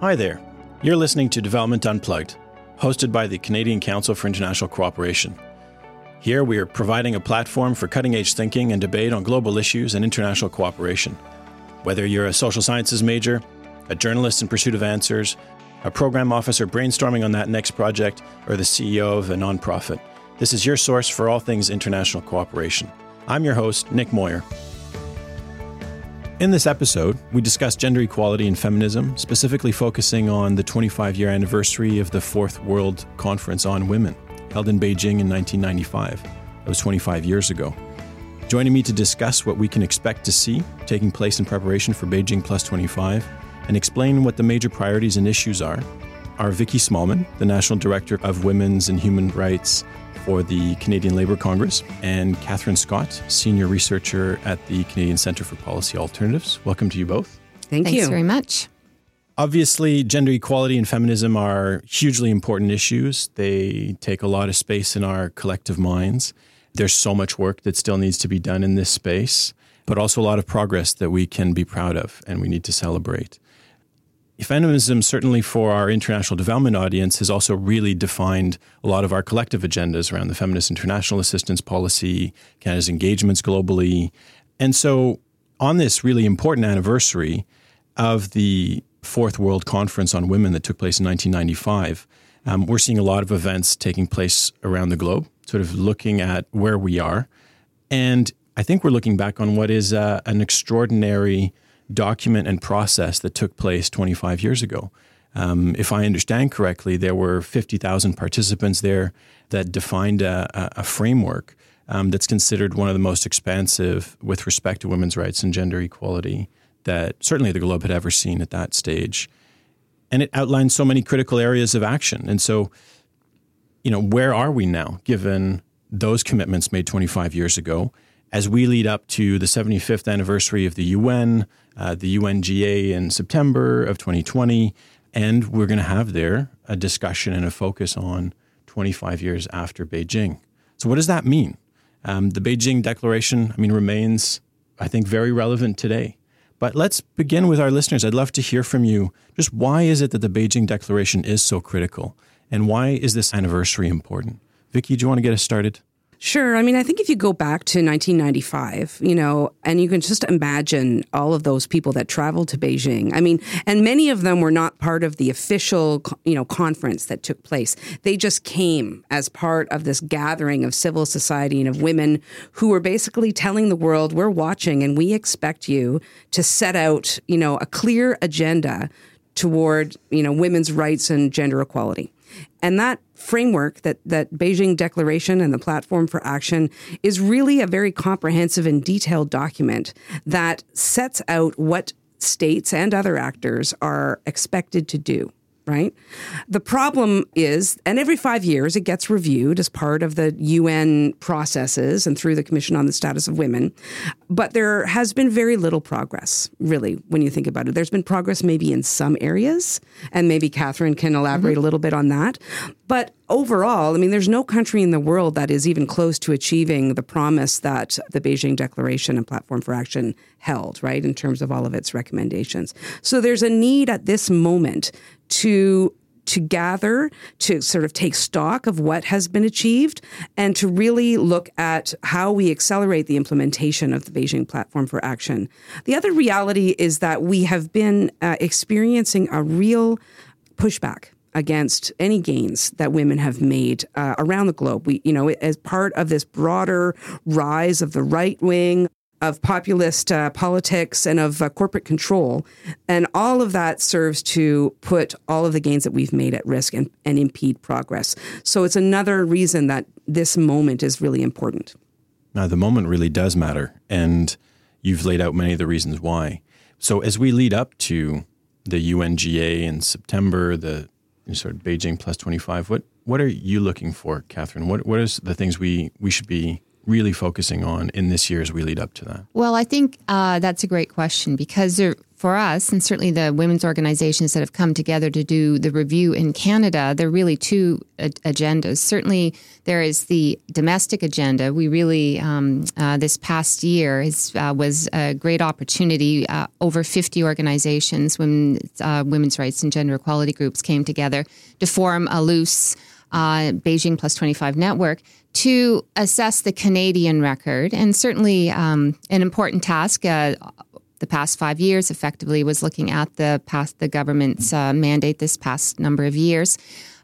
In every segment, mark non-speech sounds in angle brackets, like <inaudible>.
Hi there. You're listening to Development Unplugged, hosted by the Canadian Council for International Cooperation. Here, we are providing a platform for cutting edge thinking and debate on global issues and international cooperation. Whether you're a social sciences major, a journalist in pursuit of answers, a program officer brainstorming on that next project, or the CEO of a nonprofit, this is your source for all things international cooperation. I'm your host, Nick Moyer. In this episode, we discuss gender equality and feminism, specifically focusing on the 25 year anniversary of the Fourth World Conference on Women, held in Beijing in 1995. That was 25 years ago. Joining me to discuss what we can expect to see taking place in preparation for Beijing Plus 25 and explain what the major priorities and issues are are Vicky Smallman, the National Director of Women's and Human Rights for the Canadian Labour Congress, and Katherine Scott, Senior Researcher at the Canadian Centre for Policy Alternatives. Welcome to you both. Thank Thanks you very much. Obviously, gender equality and feminism are hugely important issues. They take a lot of space in our collective minds. There's so much work that still needs to be done in this space, but also a lot of progress that we can be proud of and we need to celebrate. Feminism, certainly for our international development audience, has also really defined a lot of our collective agendas around the feminist international assistance policy, Canada's engagements globally. And so, on this really important anniversary of the Fourth World Conference on Women that took place in 1995, um, we're seeing a lot of events taking place around the globe, sort of looking at where we are. And I think we're looking back on what is uh, an extraordinary document and process that took place 25 years ago. Um, if I understand correctly, there were 50,000 participants there that defined a, a framework um, that's considered one of the most expansive with respect to women's rights and gender equality that certainly the globe had ever seen at that stage. And it outlined so many critical areas of action. And so, you know, where are we now given those commitments made 25 years ago? As we lead up to the 75th anniversary of the UN, uh, the UNGA in September of 2020, and we're going to have there a discussion and a focus on 25 years after Beijing. So, what does that mean? Um, the Beijing Declaration, I mean, remains, I think, very relevant today. But let's begin with our listeners. I'd love to hear from you. Just why is it that the Beijing Declaration is so critical? And why is this anniversary important? Vicky, do you want to get us started? Sure. I mean, I think if you go back to 1995, you know, and you can just imagine all of those people that traveled to Beijing. I mean, and many of them were not part of the official, you know, conference that took place. They just came as part of this gathering of civil society and of women who were basically telling the world, we're watching and we expect you to set out, you know, a clear agenda toward, you know, women's rights and gender equality. And that framework, that, that Beijing Declaration and the Platform for Action, is really a very comprehensive and detailed document that sets out what states and other actors are expected to do right? The problem is, and every five years it gets reviewed as part of the UN processes and through the Commission on the Status of Women. But there has been very little progress, really, when you think about it. There's been progress maybe in some areas, and maybe Katherine can elaborate mm-hmm. a little bit on that. But overall, I mean, there's no country in the world that is even close to achieving the promise that the Beijing Declaration and Platform for Action held, right, in terms of all of its recommendations. So there's a need at this moment to to gather, to sort of take stock of what has been achieved, and to really look at how we accelerate the implementation of the Beijing Platform for Action. The other reality is that we have been uh, experiencing a real pushback against any gains that women have made uh, around the globe. We, you know, as part of this broader rise of the right wing, of populist uh, politics and of uh, corporate control. And all of that serves to put all of the gains that we've made at risk and, and impede progress. So it's another reason that this moment is really important. Now, the moment really does matter. And you've laid out many of the reasons why. So as we lead up to the UNGA in September, the sort of Beijing plus 25, what, what are you looking for, Katherine? What, what is the things we, we should be really focusing on in this year as we lead up to that? Well, I think uh, that's a great question because there, for us, and certainly the women's organizations that have come together to do the review in Canada, there are really two agendas. Certainly, there is the domestic agenda. We really, um, uh, this past year, is, uh, was a great opportunity. Uh, over 50 organizations, women, uh, women's rights and gender equality groups came together to form a loose uh, Beijing Plus 25 network to assess the Canadian record. And certainly um, an important task. Uh, the past five years, effectively, was looking at the past the government's uh, mandate this past number of years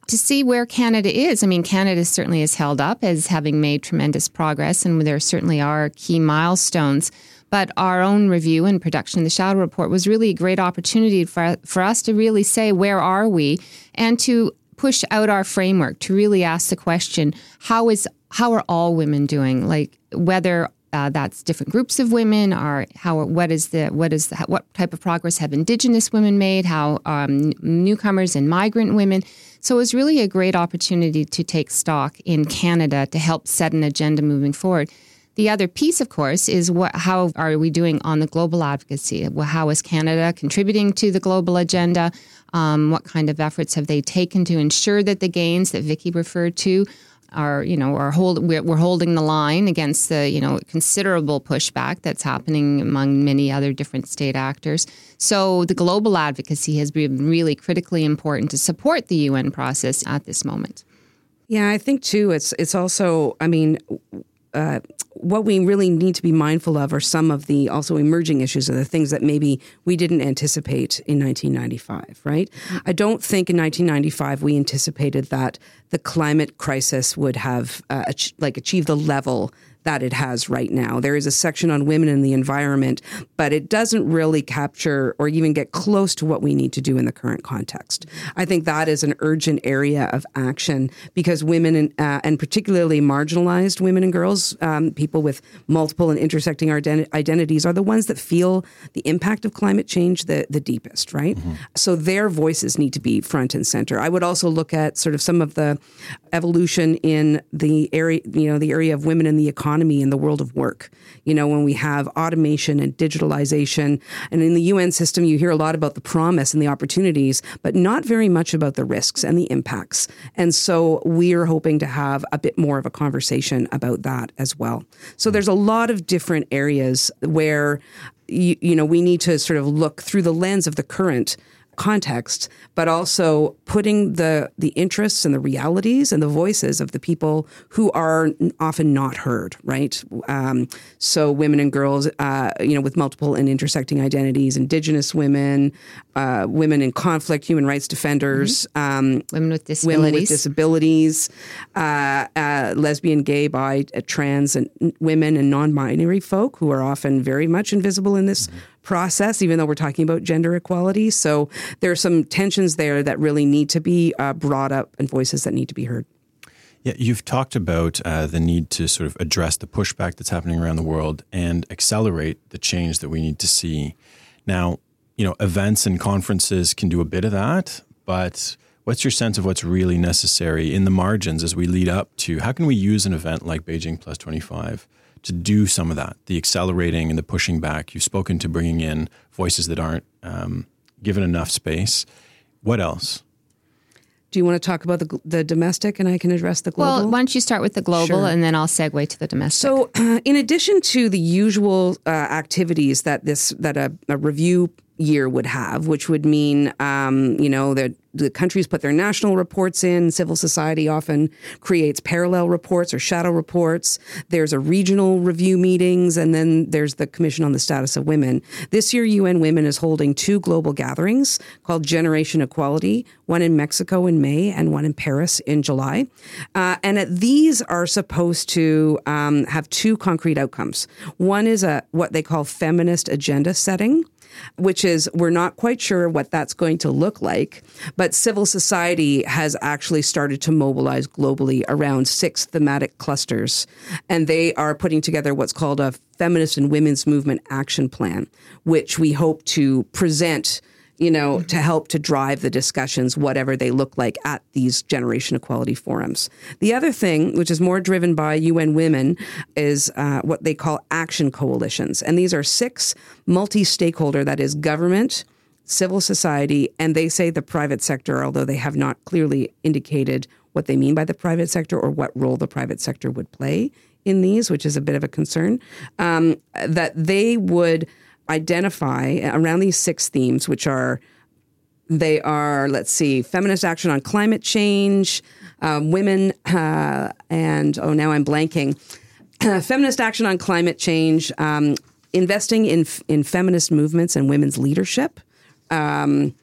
to see where Canada is. I mean, Canada certainly is held up as having made tremendous progress, and there certainly are key milestones. But our own review and production of the Shadow Report was really a great opportunity for, for us to really say, where are we? And to push out our framework to really ask the question how is how are all women doing like whether uh, that's different groups of women or how what is the what is the, what type of progress have indigenous women made how um, newcomers and migrant women so it was really a great opportunity to take stock in Canada to help set an agenda moving forward the other piece, of course, is what, how are we doing on the global advocacy? How is Canada contributing to the global agenda? Um, what kind of efforts have they taken to ensure that the gains that Vicky referred to are, you know, are hold, we're, we're holding the line against the, you know, considerable pushback that's happening among many other different state actors. So the global advocacy has been really critically important to support the UN process at this moment. Yeah, I think too. It's it's also. I mean, uh, what we really need to be mindful of are some of the also emerging issues or the things that maybe we didn't anticipate in 1995, right? I don't think in 1995 we anticipated that the climate crisis would have uh, ach- like achieved the level that it has right now. There is a section on women and the environment, but it doesn't really capture or even get close to what we need to do in the current context. I think that is an urgent area of action because women and, uh, and particularly marginalized women and girls, um, people with multiple and intersecting ident- identities, are the ones that feel the impact of climate change the, the deepest, right? Mm-hmm. So their voices need to be front and center. I would also look at sort of some of the evolution in the area, you know, the area of women in the economy in the world of work. You know, when we have automation and digitalization, and in the UN system, you hear a lot about the promise and the opportunities, but not very much about the risks and the impacts. And so we're hoping to have a bit more of a conversation about that as well. So there's a lot of different areas where you, you know we need to sort of look through the lens of the current context, but also putting the the interests and the realities and the voices of the people who are often not heard. Right. Um, so women and girls, uh, you know, with multiple and intersecting identities, Indigenous women, uh, women in conflict, human rights defenders, mm-hmm. um, women with disabilities, women with disabilities, uh, uh lesbian, gay, bi, uh, trans, and women and non-binary folk who are often very much invisible in this. Mm-hmm process, even though we're talking about gender equality. So there are some tensions there that really need to be uh, brought up and voices that need to be heard. Yeah, you've talked about uh, the need to sort of address the pushback that's happening around the world and accelerate the change that we need to see. Now, you know, events and conferences can do a bit of that, but what's your sense of what's really necessary in the margins as we lead up to how can we use an event like Beijing Plus 25 to do some of that, the accelerating and the pushing back. You've spoken to bringing in voices that aren't um, given enough space. What else? Do you want to talk about the, the domestic and I can address the global? Well, why don't you start with the global sure. and then I'll segue to the domestic. So, uh, <clears throat> in addition to the usual uh, activities that this that a, a review year would have, which would mean, um, you know, that the countries put their national reports in. Civil society often creates parallel reports or shadow reports. There's a regional review meetings, and then there's the Commission on the Status of Women. This year, UN Women is holding two global gatherings called Generation Equality, one in Mexico in May and one in Paris in July. Uh, and at these are supposed to um, have two concrete outcomes. One is a what they call feminist agenda setting which is we're not quite sure what that's going to look like. But civil society has actually started to mobilize globally around six thematic clusters. And they are putting together what's called a feminist and women's movement action plan, which we hope to present you know, to help to drive the discussions, whatever they look like at these generation equality forums. The other thing, which is more driven by UN Women, is uh, what they call action coalitions. And these are six multi stakeholder, that is, government, civil society, and they say the private sector, although they have not clearly indicated what they mean by the private sector or what role the private sector would play in these, which is a bit of a concern, um, that they would identify around these six themes, which are they are, let's see, feminist action on climate change, um, women, uh, and oh, now I'm blanking. <clears throat> feminist action on climate change, um, investing in in feminist movements and women's leadership, um,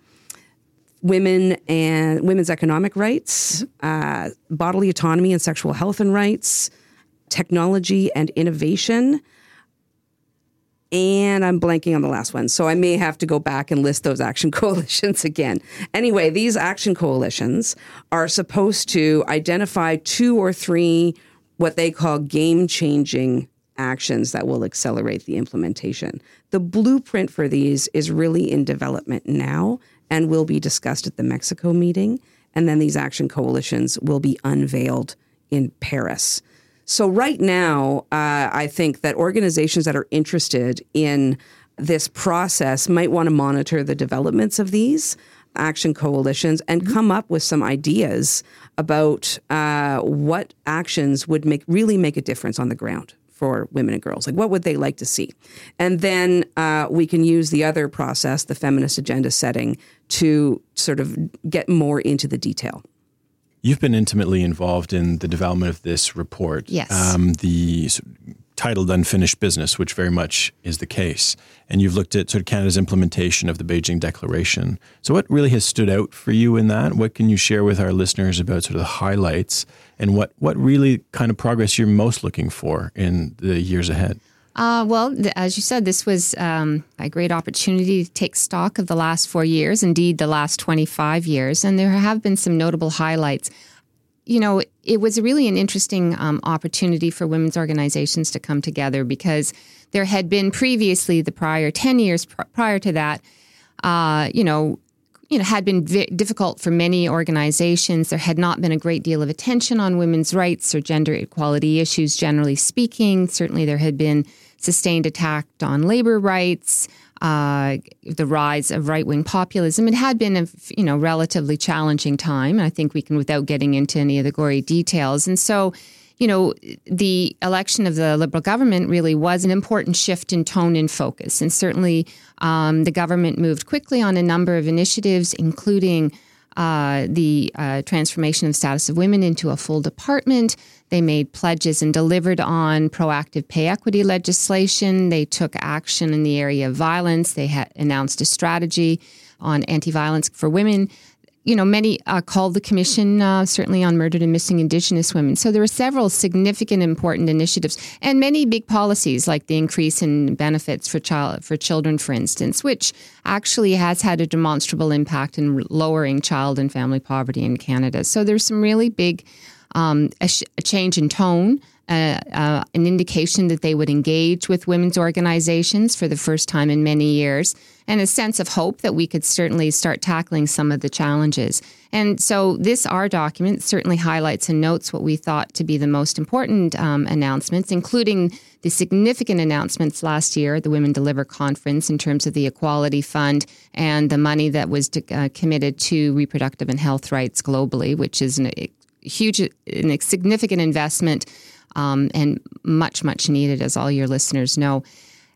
women and women's economic rights, uh, bodily autonomy and sexual health and rights, technology and innovation, and I'm blanking on the last one. So I may have to go back and list those action <laughs> coalitions again. Anyway, these action coalitions are supposed to identify two or three what they call game changing actions that will accelerate the implementation. The blueprint for these is really in development now and will be discussed at the Mexico meeting. And then these action coalitions will be unveiled in Paris. So, right now, uh, I think that organizations that are interested in this process might want to monitor the developments of these action coalitions and mm-hmm. come up with some ideas about uh, what actions would make really make a difference on the ground for women and girls. Like, what would they like to see? And then uh, we can use the other process, the feminist agenda setting, to sort of get more into the detail. You've been intimately involved in the development of this report. Yes. Um, the titled Unfinished Business, which very much is the case. And you've looked at sort of Canada's implementation of the Beijing Declaration. So, what really has stood out for you in that? What can you share with our listeners about sort of the highlights and what, what really kind of progress you're most looking for in the years ahead? Uh, well, as you said, this was um, a great opportunity to take stock of the last four years, indeed, the last 25 years. And there have been some notable highlights. You know, it was really an interesting um, opportunity for women's organizations to come together because there had been previously, the prior 10 years pr- prior to that, uh, you know, you know, had been v- difficult for many organizations. There had not been a great deal of attention on women's rights or gender equality issues, generally speaking. Certainly, there had been sustained attack on labor rights, uh, the rise of right wing populism. It had been a you know relatively challenging time. I think we can, without getting into any of the gory details, and so you know, the election of the Liberal government really was an important shift in tone and focus. And certainly um, the government moved quickly on a number of initiatives, including uh, the uh, transformation of status of women into a full department. They made pledges and delivered on proactive pay equity legislation. They took action in the area of violence. They announced a strategy on anti violence for women you know, many uh, called the commission uh, certainly on murdered and missing Indigenous women. So there were several significant, important initiatives, and many big policies like the increase in benefits for child for children, for instance, which actually has had a demonstrable impact in lowering child and family poverty in Canada. So there's some really big um, a, sh- a change in tone uh, uh, an indication that they would engage with women's organizations for the first time in many years, and a sense of hope that we could certainly start tackling some of the challenges. And so, this our document certainly highlights and notes what we thought to be the most important um, announcements, including the significant announcements last year, the Women Deliver conference, in terms of the Equality Fund and the money that was to, uh, committed to reproductive and health rights globally, which is an, a huge, a significant investment um, and much, much needed, as all your listeners know.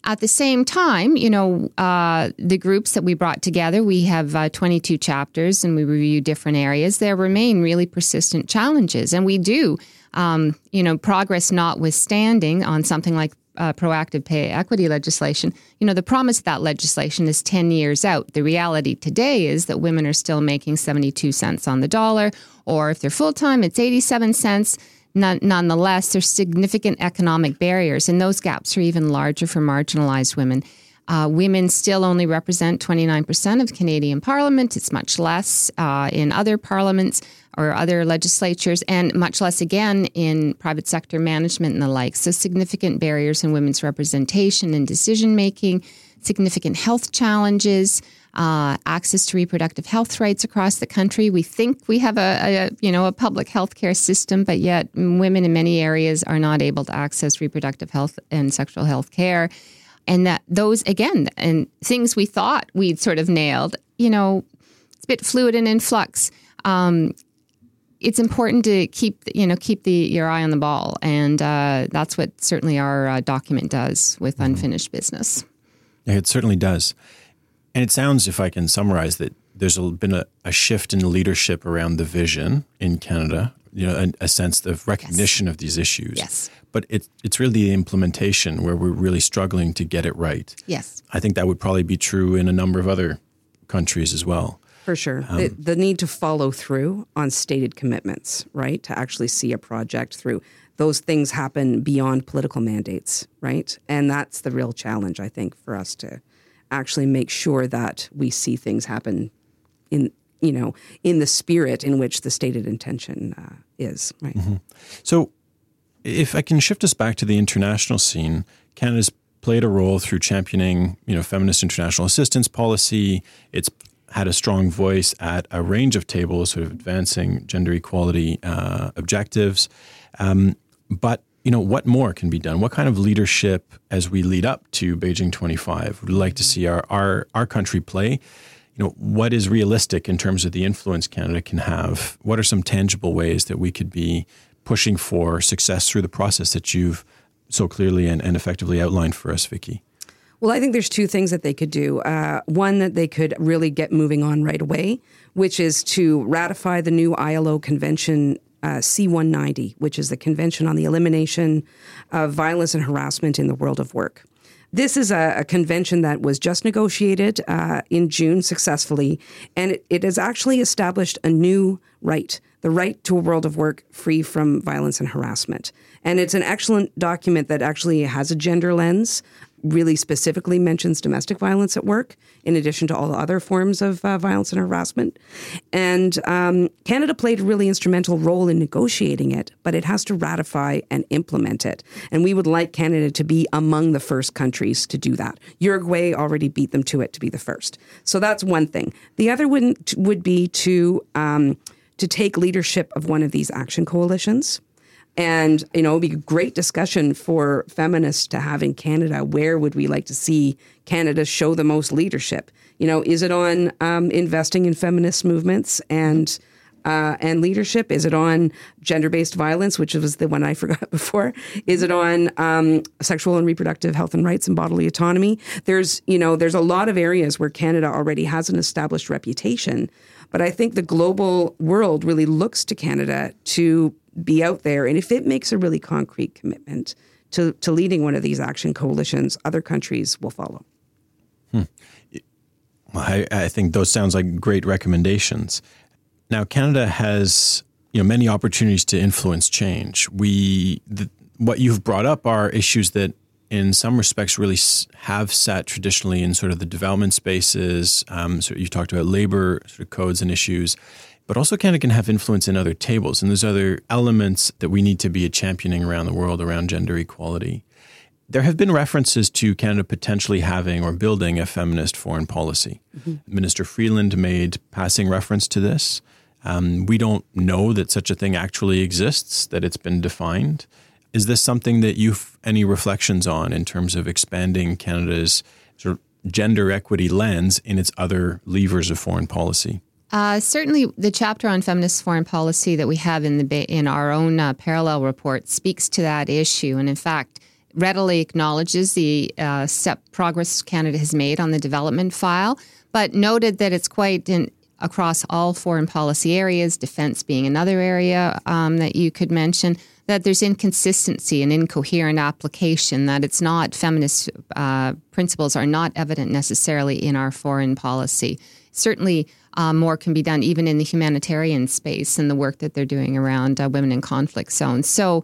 At the same time, you know, uh, the groups that we brought together, we have uh, 22 chapters and we review different areas. There remain really persistent challenges. And we do, um, you know, progress notwithstanding on something like uh, proactive pay equity legislation, you know, the promise of that legislation is 10 years out. The reality today is that women are still making 72 cents on the dollar, or if they're full time, it's 87 cents nonetheless, there's significant economic barriers, and those gaps are even larger for marginalized women. Uh, women still only represent 29% of Canadian Parliament. It's much less uh, in other parliaments or other legislatures, and much less again in private sector management and the like. So, significant barriers in women's representation and decision making, significant health challenges. Uh, access to reproductive health rights across the country. We think we have a, a, you know a public health care system, but yet women in many areas are not able to access reproductive health and sexual health care. And that those again and things we thought we'd sort of nailed you know it's a bit fluid and in flux. Um, it's important to keep you know keep the your eye on the ball. And uh, that's what certainly our uh, document does with mm-hmm. unfinished business. It certainly does and it sounds if i can summarize that there's been a, a shift in leadership around the vision in canada you know, a, a sense of recognition yes. of these issues. Yes. But it, it's really the implementation where we're really struggling to get it right. Yes. I think that would probably be true in a number of other countries as well. For sure. Um, the, the need to follow through on stated commitments, right? To actually see a project through. Those things happen beyond political mandates, right? And that's the real challenge, I think, for us to actually make sure that we see things happen in you know, in the spirit in which the stated intention uh, is. Right. Mm-hmm. So, if I can shift us back to the international scene, Canada's played a role through championing, you know, feminist international assistance policy. It's had a strong voice at a range of tables, sort of advancing gender equality uh, objectives. Um, but you know, what more can be done? What kind of leadership, as we lead up to Beijing 25, would like to see our our, our country play? you know, what is realistic in terms of the influence Canada can have? What are some tangible ways that we could be pushing for success through the process that you've so clearly and, and effectively outlined for us, Vicky? Well, I think there's two things that they could do. Uh, one, that they could really get moving on right away, which is to ratify the new ILO convention uh, C190, which is the Convention on the Elimination of Violence and Harassment in the World of Work. This is a, a convention that was just negotiated uh, in June successfully, and it, it has actually established a new right the right to a world of work free from violence and harassment. And it's an excellent document that actually has a gender lens really specifically mentions domestic violence at work, in addition to all the other forms of uh, violence and harassment. And um, Canada played a really instrumental role in negotiating it, but it has to ratify and implement it. And we would like Canada to be among the first countries to do that. Uruguay already beat them to it to be the first. So that's one thing. The other would, would be to um, to take leadership of one of these action coalitions and, you know, it'd be a great discussion for feminists to have in Canada. Where would we like to see Canada show the most leadership? You know, is it on um, investing in feminist movements and uh, and leadership? Is it on gender based violence, which was the one I <laughs> forgot before? Is it on um, sexual and reproductive health and rights and bodily autonomy? There's, you know, there's a lot of areas where Canada already has an established reputation. But I think the global world really looks to Canada to be out there. And if it makes a really concrete commitment to, to leading one of these action coalitions, other countries will follow. Hmm. Well, I, I think those sounds like great recommendations. Now, Canada has you know many opportunities to influence change. We the, what you've brought up are issues that in some respects really have sat traditionally in sort of the development spaces. Um, so you talked about labor sort of codes and issues but also Canada can have influence in other tables. And there's other elements that we need to be championing around the world around gender equality. There have been references to Canada potentially having or building a feminist foreign policy. Mm-hmm. Minister Freeland made passing reference to this. Um, we don't know that such a thing actually exists, that it's been defined. Is this something that you've any reflections on in terms of expanding Canada's sort of gender equity lens in its other levers of foreign policy? Uh, certainly, the chapter on feminist foreign policy that we have in the in our own uh, parallel report speaks to that issue, and in fact, readily acknowledges the uh, step progress Canada has made on the development file, but noted that it's quite in, across all foreign policy areas, defense being another area um, that you could mention. That there's inconsistency and incoherent application, that it's not feminist uh, principles are not evident necessarily in our foreign policy. Certainly, uh, more can be done even in the humanitarian space and the work that they're doing around uh, women in conflict zones. So,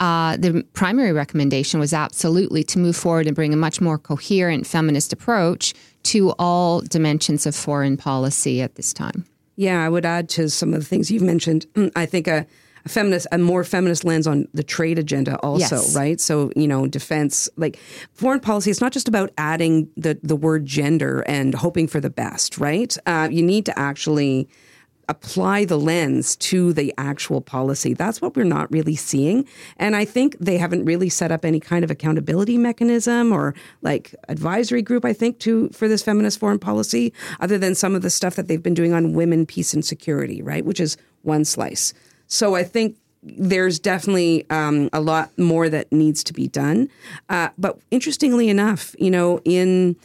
uh, the primary recommendation was absolutely to move forward and bring a much more coherent feminist approach to all dimensions of foreign policy at this time. Yeah, I would add to some of the things you've mentioned. <clears throat> I think a, a feminist, a more feminist lens on the trade agenda, also, Yes. right? So you know, defense, like foreign policy, it's not just about adding the the word gender and hoping for the best, right? Uh, you need to actually apply the lens to the actual policy. That's what we're not really seeing. And I think they haven't really set up any kind of accountability mechanism or like advisory group, I think, to for this feminist foreign policy, other than some of the stuff that they've been doing on women, peace, and security, right? Which is one slice. So I think there's definitely um, a lot more that needs to be done. Uh, but interestingly enough, you know, in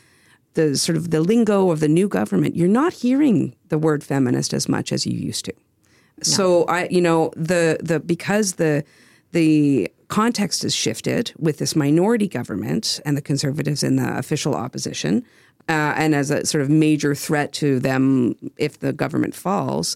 the sort of the lingo of the new government, you're not hearing the word feminist as much as you used to. So I, you know, the the because the the context has shifted with this minority government and the conservatives in the official opposition, uh, and as a sort of major threat to them if the government falls.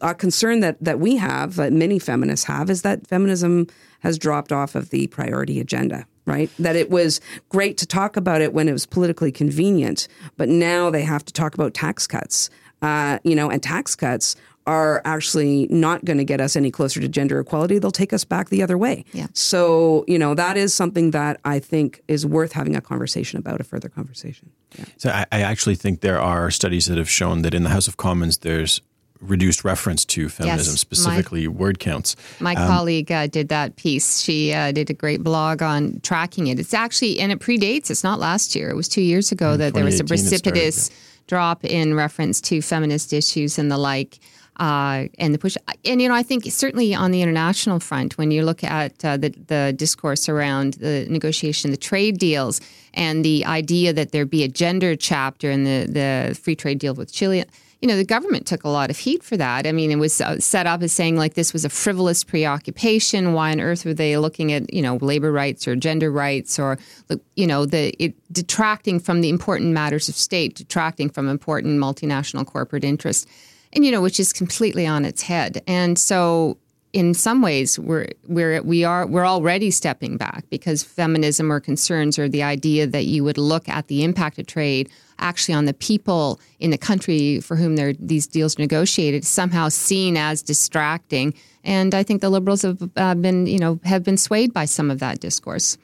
A concern that that we have, that many feminists have, is that feminism has dropped off of the priority agenda right? That it was great to talk about it when it was politically convenient, but now they have to talk about tax cuts, uh, you know, and tax cuts are actually not going to get us any closer to gender equality. They'll take us back the other way. Yeah. So, you know, that is something that I think is worth having a conversation about, a further conversation. Yeah. So I, I actually think there are studies that have shown that in the House of Commons there's reduced reference to feminism, my- specifically word counts. My colleague uh, did that piece. She uh, did a great blog on tracking it. It's actually, and it predates, it's not last year, it was two years ago that there was a 2018 started, precipitous drop in reference to feminist issues and the like. Uh, and the push, and you know, I think certainly on the international front, when you look at uh, the the discourse around the negotiation, the trade deals, and the idea that there be a gender chapter in the the free trade deal with Chile, you know, the government took a lot of heat for that. I mean, it was uh, set up as saying like this was a frivolous preoccupation. Why on earth were they looking at you know labor rights or gender rights or you know the it detracting from the important matters of state, detracting from important multinational corporate interests, and you know which is completely on its head. And so in some ways we're we're we are we're already stepping back because feminism or concerns or the idea that you would look at the impact of trade actually on the people in the country for whom these deals negotiated somehow seen as distracting and I think the liberals have uh, been you know have been swayed by some of that discourse.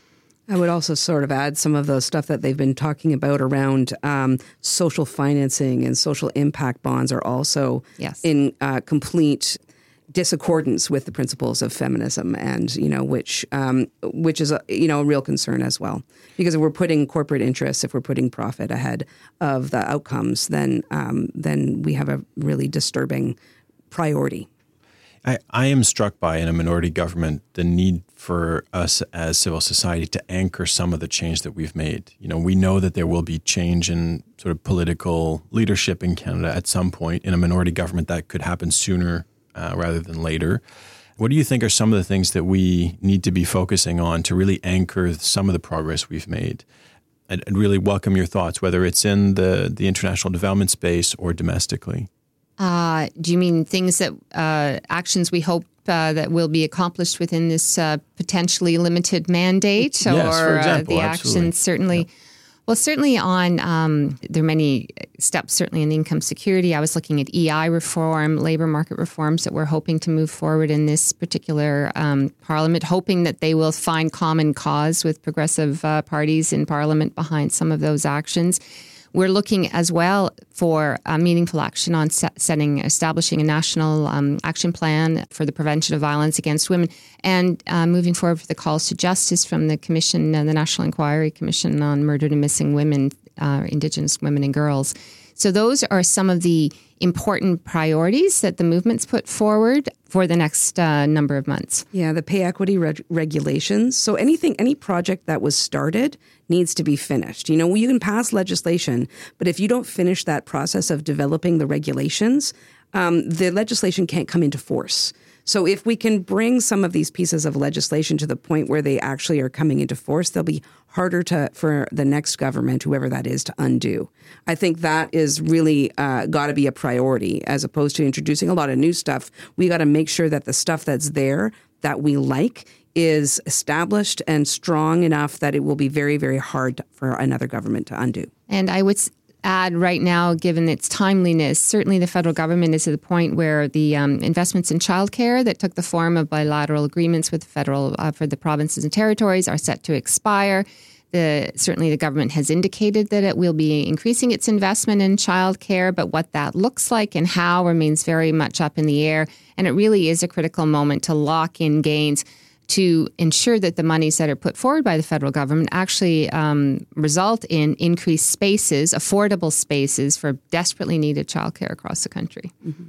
I would also sort of add some of the stuff that they've been talking about around um, social financing and social impact bonds are also Yes. in uh, complete disaccordance with the principles of feminism, and you know which um, which is a, you know a real concern as well. Because if we're putting corporate interests, if we're putting profit ahead of the outcomes, then um, then we have a really disturbing priority. I, I am struck by in a minority government the need for us as civil society to anchor some of the change that we've made. You know, we know that there will be change in sort of political leadership in Canada at some point. In a minority government, that could happen sooner uh, rather than later. What do you think are some of the things that we need to be focusing on to really anchor some of the progress we've made? I'd, I'd really welcome your thoughts, whether it's in the, the international development space or domestically. Uh, do you mean things that uh, actions we hope uh, that will be accomplished within this uh, potentially limited mandate, or Yes, uh, example, the absolutely. actions certainly? Well, certainly on um, there are many steps. Certainly in income security, I was looking at EI reform, labor market reforms that we're hoping to move forward in this particular um, parliament, hoping that they will find common cause with progressive uh, parties in parliament behind some of those actions. We're looking as well for uh, meaningful action on set, setting, establishing a national um, action plan for the prevention of violence against women, and uh, moving forward with the calls to justice from the Commission, uh, the National Inquiry Commission on Murdered and Missing Women, uh, Indigenous women and girls. So those are some of the important priorities that the movement's put forward for the next uh, number of months. Yeah, the pay equity reg- regulations. So anything, any project that was started needs to be finished. You know, you can pass legislation, but if you don't finish that process of developing the regulations, um, the legislation can't come into force. So if we can bring some of these pieces of legislation to the point where they actually are coming into force, they'll be harder to for the next government, whoever that is, to undo. I think that is really uh, got to be a priority as opposed to introducing a lot of new stuff. We got to make sure that the stuff that's there that we like is established and strong enough that it will be very, very hard for another government to undo. And I would add right now, given its timeliness, certainly the federal government is at the point where the um, investments in childcare that took the form of bilateral agreements with the federal uh, for the provinces and territories are set to expire. The, certainly, the government has indicated that it will be increasing its investment in childcare, but what that looks like and how remains very much up in the air. And it really is a critical moment to lock in gains to ensure that the monies that are put forward by the federal government actually um, result in increased spaces, affordable spaces for desperately needed childcare across the country. Mm-hmm.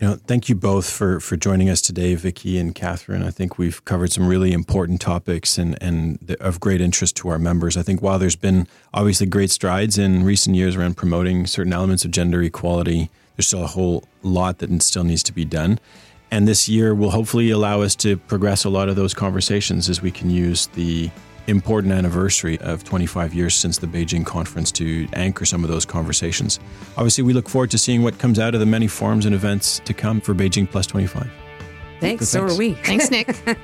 You know, thank you both for for joining us today, Vicky and Katherine. I think we've covered some really important topics and and of great interest to our members. I think while there's been obviously great strides in recent years around promoting certain elements of gender equality, there's still a whole lot that still needs to be done. And this year will hopefully allow us to progress a lot of those conversations as we can use the important anniversary of 25 years since the Beijing conference to anchor some of those conversations. Obviously, we look forward to seeing what comes out of the many forums and events to come for Beijing Plus 25. Thanks, so, thanks. so are we. Thanks, Nick. <laughs>